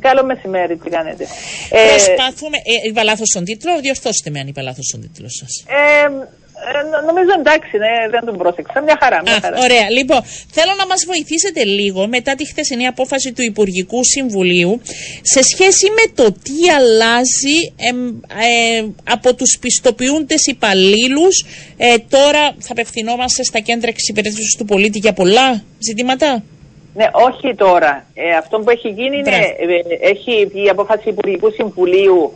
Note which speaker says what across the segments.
Speaker 1: Καλό μεσημέρι, τι κάνετε.
Speaker 2: Ε, Προσπαθούμε. Ε, είπα λάθος τον τίτλο, διορθώστε με αν είπα λάθος τον τίτλο σας.
Speaker 1: Ε, ε, νομίζω εντάξει, ναι, δεν τον πρόσεξα. Μια χαρά, μια χαρά.
Speaker 2: ωραία. Λοιπόν, θέλω να μας βοηθήσετε λίγο μετά τη χθεσινή απόφαση του Υπουργικού Συμβουλίου σε σχέση με το τι αλλάζει ε, από τους πιστοποιούντες υπαλλήλους. Ε, τώρα θα απευθυνόμαστε στα κέντρα εξυπηρέτησης του πολίτη για πολλά ζητήματα.
Speaker 1: Ναι, όχι τώρα. Ε, αυτό που έχει γίνει είναι, ε, έχει η απόφαση Υπουργικού Συμβουλίου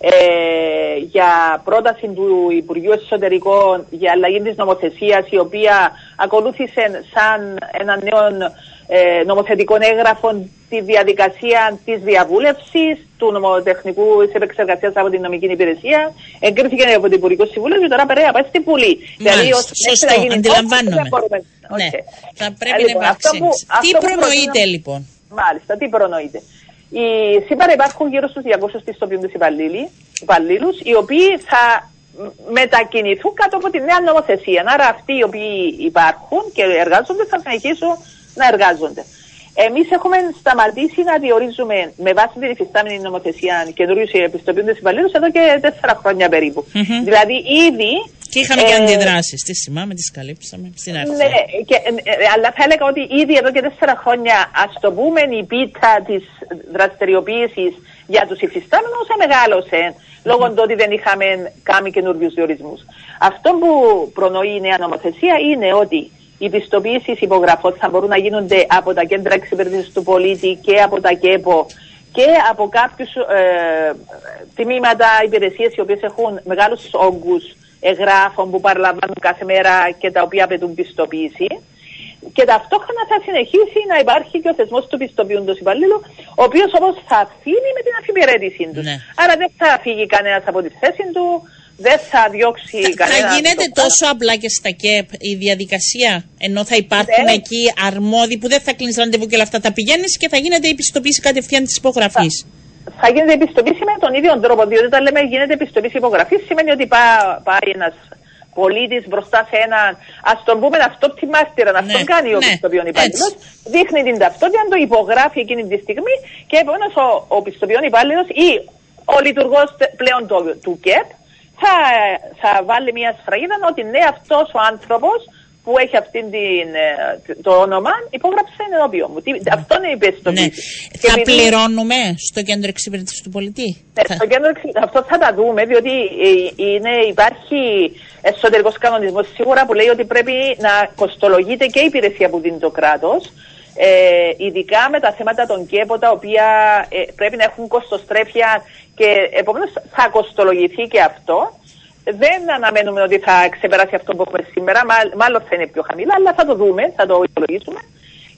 Speaker 1: ε, για πρόταση του Υπουργείου Εσωτερικών για αλλαγή της νομοθεσίας η οποία ακολούθησε σαν ένα νέο ε, νομοθετικό έγγραφο τη διαδικασία της διαβούλευσης του νομοτεχνικού επεξεργασίας από την νομική υπηρεσία. Εγκρίθηκε από το Υπουργικό Συμβούλιο και τώρα πρέπει να πάει στην Βουλή.
Speaker 2: Δηλαδή, σωστό, αντιλαμβάνομαι. Ναι, θα πρέπει να λοιπόν, υπάρξει. Τι προνοείται λοιπόν;
Speaker 1: Μάλιστα, τι προνοείται. Οι, σήμερα υπάρχουν γύρω στους 200 πιστοποιούντες υπαλλήλους, οι οποίοι θα μετακινηθούν κάτω από τη νέα νομοθεσία. Άρα αυτοί οι οποίοι υπάρχουν και εργάζονται θα συνεχίσουν να εργάζονται. Εμείς έχουμε σταματήσει να διορίζουμε με βάση την υφιστάμενη νομοθεσία καινούριους επιστοποιούντες υπαλλήλους εδώ και τέσσερα χρόνια περίπου. Mm-hmm. Δηλαδή ήδη.
Speaker 2: Και είχαμε ε, και αντιδράσεις. Τι θυμάμαι, τις καλύψαμε στην αρχή. Ναι,
Speaker 1: και, ε, ε, αλλά θα έλεγα ότι ήδη εδώ και τέσσερα χρόνια, ας το πούμε, η πίτα της δραστηριοποίησης για τους υφιστάμενους μεγάλωσε mm-hmm. λόγω του ότι δεν είχαμε κάνει καινούριους διορισμούς. Αυτό που προνοεί η νέα νομοθεσία είναι ότι οι πιστοποιήσεις υπογραφών θα μπορούν να γίνονται από τα κέντρα εξυπηρέτηση του πολίτη και από τα ΚΕΠΟ και από κάποιους ε, τμήματα υπηρεσίες οι οποίες έχουν μεγάλους όγκους εγγράφων που παραλαμβάνουν κάθε μέρα και τα οποία απαιτούν πιστοποίηση. Και ταυτόχρονα θα συνεχίσει να υπάρχει και ο θεσμός του πιστοποιούντο υπαλλήλου, ο οποίος όμως θα φύγει με την αφιπηρέτησή τους. Ναι. Άρα δεν θα φύγει κανένας από τη θέση του, δεν θα διώξει θα, κανένα.
Speaker 2: Θα γίνεται τόσο απλά και στα ΚΕΠ η διαδικασία, ενώ θα υπάρχουν ναι. εκεί αρμόδιοι που δεν θα κλείνεις ραντεβού και όλα αυτά. Τα πηγαίνεις και θα γίνεται η πιστοποίηση κατευθείαν της υπογραφής.
Speaker 1: Θα, θα γίνεται η πιστοποίηση με τον ίδιο τρόπο. Διότι όταν λέμε γίνεται η πιστοποίηση υπογραφής, σημαίνει ότι πά, πάει ένας πολίτης μπροστά σε έναν, ας τον πούμε αυτόπτη μάρτυρα, να ναι, τον κάνει ο ναι, πιστοποιών υπάλληλος, δείχνει την ταυτότητα, το υπογράφει εκείνη τη στιγμή και επομένως ο, ο πιστοποιών υπάλληλος ή ο λειτουργός πλέον του, του ΚΕΠ θα, θα βάλει μια σφραγίδα ότι ναι αυτός ο άνθρωπος που έχει αυτή την, ε, το όνομα υπόγραψε ενώπιον μου. Αυτό είναι η πιστοποίηση.
Speaker 2: Ναι. Θα πληρώνουμε στο κέντρο εξυπηρέτησης του πολιτή;
Speaker 1: Ναι, θα... στο κέντρο, αυτό θα τα δούμε, διότι ε, είναι, υπάρχει εσωτερικός κανονισμός σίγουρα που λέει ότι πρέπει να κοστολογείται και η υπηρεσία που δίνει το κράτος. Ε, ειδικά με τα θέματα των ΚΕΠΟ, τα οποία ε, πρέπει να έχουν κοστοστρέφεια και επομένως θα κοστολογηθεί και αυτό. Δεν αναμένουμε ότι θα ξεπεράσει αυτό που έχουμε σήμερα, μάλλον θα είναι πιο χαμηλά, αλλά θα το δούμε, θα το υπολογίσουμε.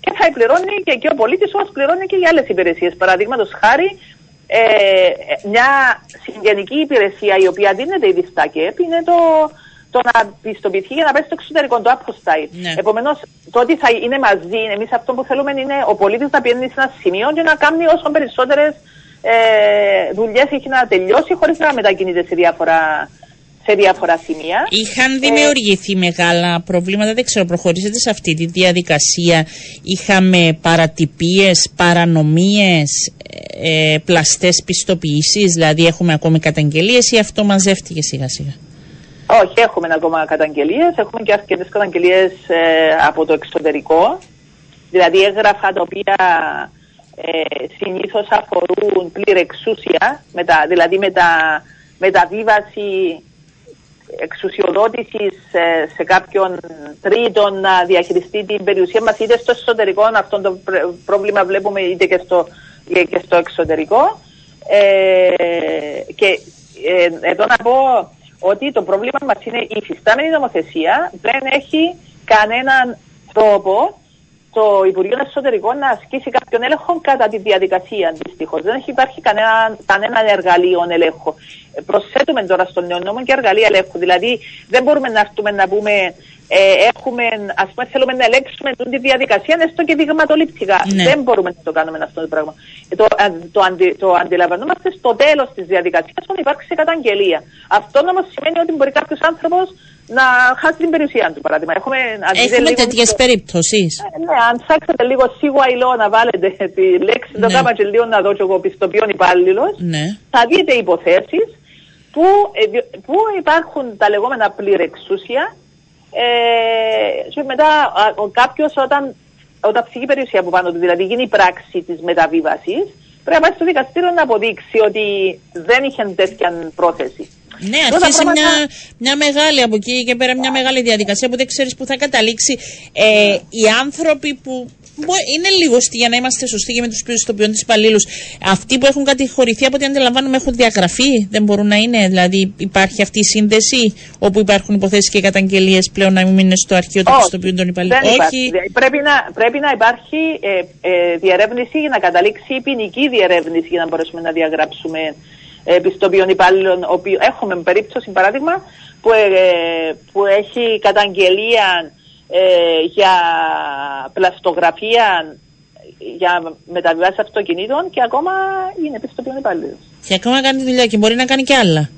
Speaker 1: Και θα πληρώνει και εκεί ο πολίτης όπω πληρώνει και για άλλες υπηρεσίες. Παραδείγματος χάρη, ε, μια συγγενική υπηρεσία η οποία δίνεται ήδη στα ΚΕΠ είναι το, το να πιστοποιηθεί για να πάει στο εξωτερικό, το apostyle. Ναι. Επομένως, το ότι θα είναι μαζί, εμείς αυτό που θέλουμε είναι ο πολίτης να πηγαίνει σε ένα σημείο και να κάνει όσο περισσότερες ε, δουλειές έχει να τελειώσει χωρίς να μετακινείται σε διάφορα, σε διάφορα σημεία.
Speaker 2: Είχαν ε, δημιουργηθεί μεγάλα προβλήματα, δεν ξέρω, προχωρήσετε σε αυτή τη διαδικασία. Είχαμε παρατυπίες, παρανομίες, ε, πλαστές πιστοποιήσεις, δηλαδή έχουμε ακόμη καταγγελίες ή αυτό μαζεύτηκε σιγά σιγά.
Speaker 1: Όχι, έχουμε ακόμα καταγγελίες, έχουμε και αρκετές καταγγελίες ε, από το εξωτερικό, δηλαδή έγγραφα τα οποία ε, συνήθως αφορούν πλήρεξουσία, δηλαδή με τα μεταβίβαση εξουσιοδότησης σε, σε κάποιον τρίτον να διαχειριστεί την περιουσία μας είτε στο εσωτερικό, αυτό το πρόβλημα βλέπουμε είτε και στο, και στο εξωτερικό. Ε, και ε, εδώ να πω ότι το πρόβλημα μας είναι η υφιστάμενη νομοθεσία δεν έχει κανέναν τρόπο το Υπουργείο Εσωτερικών να ασκήσει κάποιον έλεγχο κατά τη διαδικασία. Δυστυχώ δεν έχει υπάρχει κανένα, κανένα εργαλείο ελέγχου. Προσθέτουμε τώρα στον νέο νόμο και εργαλεία ελέγχου. Δηλαδή δεν μπορούμε να έρθουμε να πούμε ε, έχουμε, ας πούμε, θέλουμε να ελέγξουμε τη διαδικασία έστω και δειγματοληπτικά. Ναι. Δεν μπορούμε να το κάνουμε αυτό το πράγμα. Ε, το, το, αντι, το αντιλαμβανόμαστε στο τέλος της διαδικασίας όταν υπάρξει καταγγελία. Αυτό όμως σημαίνει ότι μπορεί κάποιος άνθρωπος να χάσει την περιουσία του, παράδειγμα.
Speaker 2: Έχουμε, Έχουμε τέτοιες περιπτώσεις.
Speaker 1: Ε, ναι, αν ψάξετε λίγο σίγουρα υλό να βάλετε τη λέξη, ναι. το κάμα και λίγο να δω και εγώ πιστοποιών υπάλληλος,
Speaker 2: ναι.
Speaker 1: θα δείτε υποθέσεις που, ε, που υπάρχουν τα λεγόμενα πληρεξούσια ε, και μετά κάποιος όταν, όταν ψυχή περιουσία που πάνω του, δηλαδή γίνει η πράξη της μεταβίβασης, πρέπει να πάει στο δικαστήριο να αποδείξει ότι δεν είχε τέτοια πρόθεση.
Speaker 2: Ναι, αρχίζει μια, μια μεγάλη από εκεί και πέρα μια μεγάλη διαδικασία που δεν ξέρεις που θα καταλήξει. Ε, οι άνθρωποι που είναι λίγο για να είμαστε σωστοί και με τους πιστοποιών τη υπαλλήλους. Αυτοί που έχουν κατηγορηθεί από ό,τι αντιλαμβάνομαι έχουν διαγραφεί, δεν μπορούν να είναι; Δηλαδή υπάρχει αυτή η σύνδεση όπου υπάρχουν υποθέσεις και καταγγελίες πλέον να μην είναι στο αρχείο των πιστοποιών των υπαλλήλων;
Speaker 1: Όχι. Πρέπει να, πρέπει να υπάρχει ε, ε, διερεύνηση για να καταλήξει η ποινική διερεύνηση για να μπορέσουμε να διαγράψουμε ε, πιστοποιών υπάλληλων. Έχουμε περίπτωση, παράδειγμα, που, ε, που έχει καταγγελία ε, για πλαστογραφία για μεταβιβάσεις αυτοκινήτων και ακόμα είναι πιστοποιών υπαλλήλων.
Speaker 2: Και ακόμα κάνει δουλειά και μπορεί να κάνει και άλλα.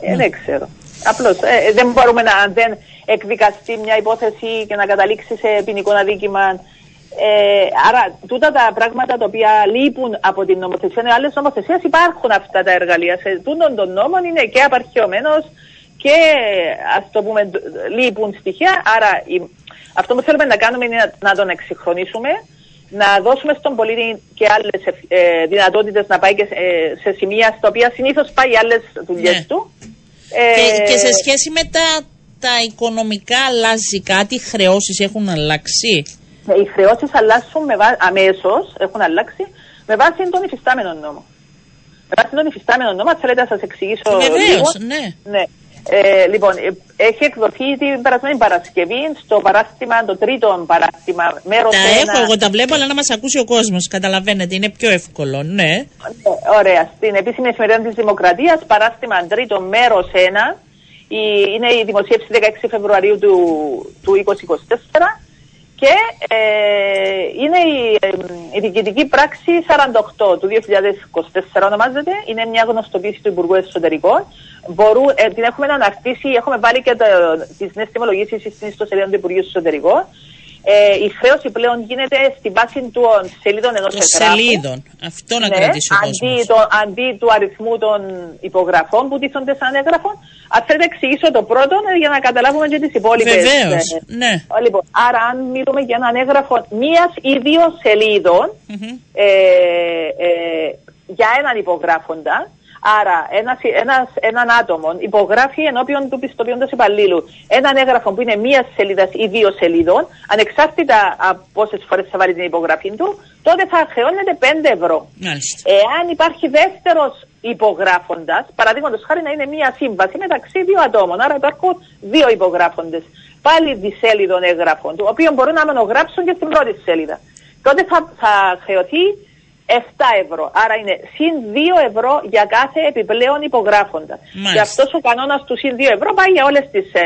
Speaker 1: Ε, Δεν ξέρω. Απλώς ε, δεν μπορούμε να, αν δεν εκδικαστεί μια υπόθεση και να καταλήξει σε ποινικό αδίκημα. Ε, άρα, τούτα τα πράγματα τα οποία λείπουν από την νομοθεσία, άλλες νομοθεσίες υπάρχουν αυτά τα εργαλεία. Σε τούτον των νόμων είναι και απαρχαιωμένος και ας το πούμε λείπουν στοιχεία. Άρα η, αυτό που θέλουμε να κάνουμε είναι να, να τον εξυγχρονίσουμε, να δώσουμε στον πολίτη και άλλες ε, δυνατότητες να πάει και σε, ε, σε σημεία στα οποία συνήθως πάει άλλες δουλειές ναι. του.
Speaker 2: Και, και, σε σχέση με τα, τα οικονομικά αλλάζει κάτι, οι χρεώσεις έχουν αλλάξει;
Speaker 1: Ναι, οι χρεώσεις αλλάσουν αμέσως, έχουν αλλάξει με βάση τον υφιστάμενο νόμο. Με βάση τον υφιστάμενο νόμο, θέλετε να σας εξηγήσω.
Speaker 2: Βεβαίως, ναι.
Speaker 1: ναι. Ε, λοιπόν, ε, έχει εκδοθεί την περασμένη Παρασκευή στο παράστημα, το τρίτο παράστημα, μέρος
Speaker 2: Τα ένα... έχω, εγώ τα βλέπω, αλλά να μας ακούσει ο κόσμος. Καταλαβαίνετε, είναι πιο εύκολο, ναι. ναι
Speaker 1: ωραία. Στην επίσημη εφημερίδα της Δημοκρατίας, παράστημα τρίτο, μέρος 1, είναι η δημοσίευση 16 Φεβρουαρίου του, του 2024 και ε, είναι η, ε, η διοικητική πράξη 48 του 2024 ονομάζεται. Είναι μια γνωστοποίηση του Υπουργού Εσωτερικών μπορού, ε, την έχουμε αναρτήσει, έχουμε βάλει και τις νέες τιμολογήσεις στην ιστοσελίδα του Υπουργείου Εσωτερικών. Ε, η χρέωση πλέον γίνεται στη βάση των σελίδων ενός εγγράφου.
Speaker 2: Σελίδων. Αυτό να ναι, κρατήσει ο
Speaker 1: αντί, το, αντί του αριθμού των υπογραφών που τίθονται σαν έγγραφο. Αν θέλετε, εξηγήσω το πρώτο ε, για να καταλάβουμε και τις υπόλοιπες.
Speaker 2: Βεβαίως. Ε, ναι.
Speaker 1: Λοιπόν, άρα, αν μιλούμε για έναν έγγραφο μίας ή δύο σελίδων mm-hmm. ε, ε, για έναν υπογράφοντα, Άρα, ένας, ένας, έναν άτομο υπογράφει ενώπιον του πιστοποιόντος υπαλλήλου έναν έγγραφο που είναι μίας σελίδας ή δύο σελίδων, ανεξάρτητα από πόσες φορές θα βάλει την υπογραφή του, τότε θα χρεώνεται 5 ευρώ. Εάν υπάρχει δεύτερος υπογράφοντας, παραδείγματος χάρη να είναι μία σύμβαση μεταξύ δύο ατόμων, άρα υπάρχουν δύο υπογράφοντες, πάλι δισέλιδων έγγραφων, του οποίων μπορούν να μονογράψουν και στην πρώτη σελίδα. Τότε θα, θα χρεωθεί 7 ευρώ. Άρα είναι συν 2 ευρώ για κάθε επιπλέον υπογράφοντα. Μάλιστα. Και αυτός ο κανόνας του συν 2 ευρώ πάει για όλες τις ε,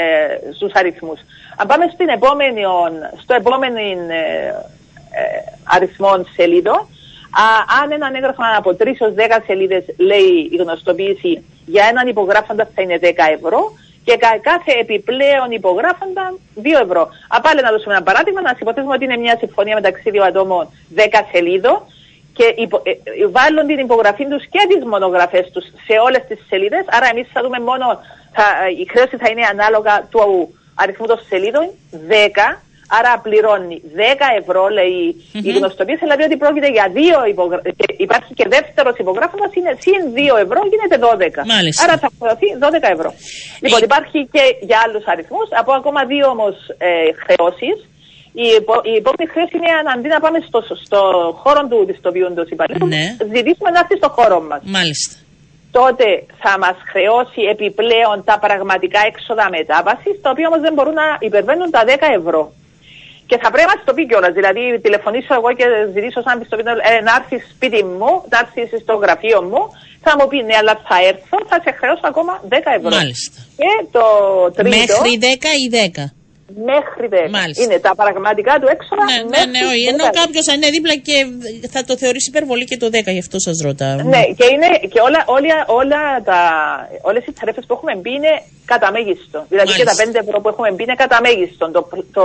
Speaker 1: του αριθμούς. Αν πάμε στην επόμενη, στο επόμενο ε, ε, αριθμό σελίδων, αν έναν έγγραφο από 3 έω 10 σελίδες λέει η γνωστοποίηση για έναν υπογράφοντα θα είναι 10 ευρώ και κάθε επιπλέον υπογράφοντα 2 ευρώ. Απάλε να δώσουμε ένα παράδειγμα, να υποθέσουμε ότι είναι μια συμφωνία μεταξύ δύο ατόμων 10 σελίδων και υπο, ε, ε, βάλουν την υπογραφή τους και τις μονογραφές τους σε όλες τις σελίδες. Άρα, εμείς θα δούμε μόνο, θα, η χρέωση θα είναι ανάλογα του αριθμού των σελίδων, 10. Άρα πληρώνει 10 ευρώ, λέει mm-hmm. η γνωστοποίηση, δηλαδή ότι πρόκειται για δύο υπογραφέ. Υπάρχει και δεύτερος υπογράφοντας, είναι συν 2 ευρώ, γίνεται 12.
Speaker 2: Μάλιστα.
Speaker 1: Άρα θα χρεωθεί 12 ευρώ. Λοιπόν, υπάρχει και για άλλους αριθμούς, από ακόμα δύο όμως ε, χρεώσεις. Η, υπο, η επόμενη χρέωση είναι αντί να πάμε στο, στο χώρο του διστοποιούντο υπαλλήλους, ναι. ζητήσουμε να έρθει στο χώρο μας.
Speaker 2: Μάλιστα.
Speaker 1: Τότε θα μας χρεώσει επιπλέον τα πραγματικά έξοδα μετάβασης, τα οποία όμως δεν μπορούν να υπερβαίνουν τα 10 ευρώ. Και θα πρέπει να το πει κιόλας. Δηλαδή, τηλεφωνήσω εγώ και ζητήσω σαν πιστοποιητικό ε, να έρθει σπίτι μου, να έρθει στο γραφείο μου, θα μου πει ναι, αλλά θα έρθω, θα σε χρεώσω ακόμα 10 ευρώ.
Speaker 2: Μάλιστα.
Speaker 1: Και το τρίτο.
Speaker 2: Μέχρι 10 ή 10.
Speaker 1: Μέχρι 10.
Speaker 2: Μάλιστα.
Speaker 1: Είναι τα πραγματικά του έξοδα.
Speaker 2: Ναι, ναι,
Speaker 1: μέχρι
Speaker 2: ναι, όχι.
Speaker 1: 10.
Speaker 2: Ενώ κάποιος αν είναι δίπλα και θα το θεωρήσει υπερβολή και το 10, γι' αυτό σας ρωτάω.
Speaker 1: Ναι, και, είναι, και όλα, όλα, όλα τα, όλες οι ταρέφες που έχουμε μπει είναι κατά μέγιστο. Δηλαδή και τα
Speaker 2: Μάλιστα.
Speaker 1: 5 ευρώ που έχουμε μπει είναι κατά μέγιστο. Το, το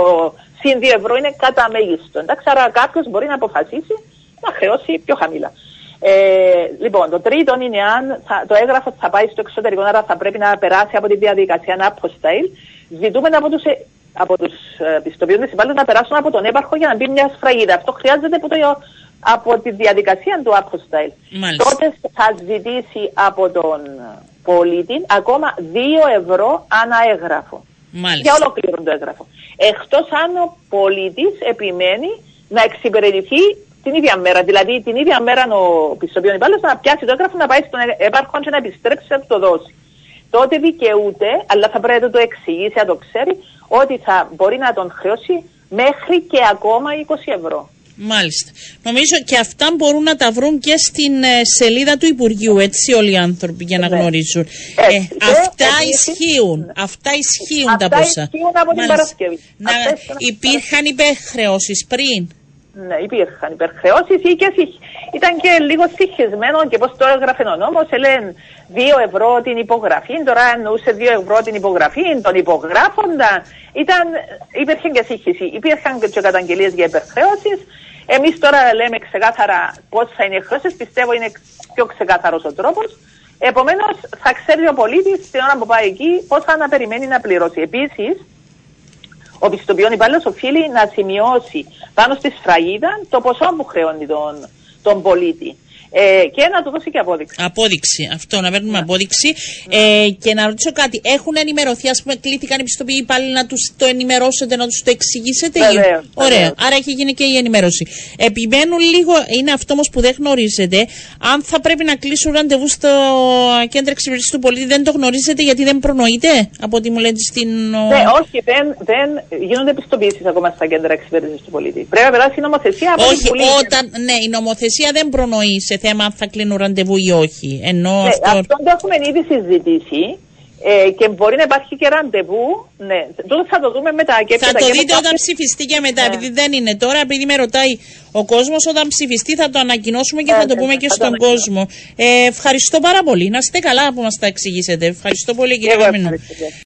Speaker 1: συν 2 ευρώ είναι κατά μέγιστο. Εντάξει, άρα κάποιος μπορεί να αποφασίσει να χρεώσει πιο χαμηλά. Ε, λοιπόν, το τρίτο είναι αν θα, το έγγραφο θα πάει στο εξωτερικό, άρα θα πρέπει να περάσει από τη διαδικασία να αποσταίλ. Ζητούμε από τους, ε, από τους ε, πιστοποιούντες υπάλληλους να περάσουν από τον έπαρχο για να μπει μια σφραγίδα. Αυτό χρειάζεται από, το, από τη διαδικασία του αποσταίλ.
Speaker 2: Μάλιστα.
Speaker 1: Τότε θα ζητήσει από τον πολίτη ακόμα 2 ευρώ ανά έγγραφο. Για
Speaker 2: Μάλιστα.
Speaker 1: ολόκληρο το έγγραφο. Εκτός αν ο πολίτης επιμένει να εξυπηρετηθεί την ίδια μέρα. Δηλαδή την ίδια μέρα ο πιστοποιών υπάλληλος να πιάσει το έγγραφο, να πάει στον έπαρχο και να επιστρέψει να του το δώσει. Τότε δικαιούται, αλλά θα πρέπει να το εξηγήσει, να το ξέρει, ότι θα μπορεί να τον χρεώσει μέχρι και ακόμα 20 ευρώ.
Speaker 2: Μάλιστα. Νομίζω και αυτά μπορούν να τα βρουν και στην ε, σελίδα του Υπουργείου, έτσι όλοι οι άνθρωποι για να
Speaker 1: Ναι.
Speaker 2: γνωρίζουν.
Speaker 1: Έτσι.
Speaker 2: Ε,
Speaker 1: Και
Speaker 2: αυτά
Speaker 1: επίσης-
Speaker 2: ισχύουν. Αυτά ισχύουν τα
Speaker 1: Αυτά
Speaker 2: ποσά.
Speaker 1: ισχύουν από την
Speaker 2: Μάλιστα.
Speaker 1: Παρασκευή.
Speaker 2: Να,
Speaker 1: Αυτές ήταν από την
Speaker 2: υπήρχαν υπερχρεώσεις πριν;
Speaker 1: Ναι, υπήρχαν υπερχρεώσεις ή και συγχ- ήταν και λίγο συγχυσμένο και πώς το έγραφε ο νόμος. Έλεγαν 2 ευρώ την υπογραφή, τώρα εννοούσε 2 ευρώ την υπογραφή, τον υπογράφοντα. Ήταν, υπήρχε και σύγχυση. Υπήρχαν και καταγγελίες για υπερχρεώσεις. Εμείς τώρα λέμε ξεκάθαρα πώς θα είναι οι χρεώσεις. Πιστεύω είναι πιο ξεκάθαρος ο τρόπος. Επομένως, θα ξέρει ο πολίτης την ώρα που πάει εκεί πώς θα να περιμένει να πληρώσει. Επίσης, ο πιστοποιών υπάλληλος οφείλει να σημειώσει πάνω στη σφραγίδα το ποσό που χρεώνει τον, τον πολίτη. Ε, και να του δώσει και απόδειξη.
Speaker 2: Απόδειξη. Αυτό, να παίρνουμε
Speaker 1: Ναι.
Speaker 2: απόδειξη. Ε, και να ρωτήσω κάτι. Έχουν ενημερωθεί, ας πούμε, κλήθηκαν οι πιστοποιοί υπάλληλοι να τους το ενημερώσετε, να τους το εξηγήσετε.
Speaker 1: Βεβαίως,
Speaker 2: Ωραία.
Speaker 1: βεβαίως.
Speaker 2: Άρα έχει γίνει και η ενημέρωση. Επιμένουν λίγο, είναι αυτό όμως που δεν γνωρίζετε, αν θα πρέπει να κλείσουν ραντεβού στο κέντρο εξυπηρετήση του πολίτη, δεν το γνωρίζετε γιατί δεν προνοείται, από ό,τι μου λέτε στην. ο-
Speaker 1: Ναι, όχι, δεν, δεν γίνονται πιστοποιήσει ακόμα στα κέντρα εξυπηρέτηση του πολίτη. Πρέπει να περάσει η νομοθεσία από
Speaker 2: όχι,
Speaker 1: την Βουλή.
Speaker 2: όταν. Ναι, η νομοθεσία δεν προνοεί σε θέμα αν θα κλείνουν ραντεβού ή όχι. Ενώ
Speaker 1: Ναι,
Speaker 2: αυτό.
Speaker 1: αυτό το έχουμε ήδη συζητήσει ε, και μπορεί να υπάρχει και ραντεβού. Ναι, τότε θα το δούμε μετά. Και
Speaker 2: Θα
Speaker 1: έπειτα
Speaker 2: το
Speaker 1: και
Speaker 2: δείτε
Speaker 1: μετά-
Speaker 2: όταν ψηφιστεί και μετά,
Speaker 1: Ναι.
Speaker 2: επειδή δεν είναι τώρα, επειδή με ρωτάει ο κόσμος, όταν ψηφιστεί θα το ανακοινώσουμε και
Speaker 1: Ναι,
Speaker 2: θα το
Speaker 1: ναι,
Speaker 2: πούμε
Speaker 1: ναι,
Speaker 2: και
Speaker 1: θα το
Speaker 2: στον
Speaker 1: ανακοινώσουμε.
Speaker 2: κόσμο. Ε, ευχαριστώ πάρα πολύ. Να είστε καλά που μας τα εξηγήσετε. Ευχαριστώ πολύ, κύριε
Speaker 1: Εγώ
Speaker 2: Καμίνο.
Speaker 1: ευχαριστώ.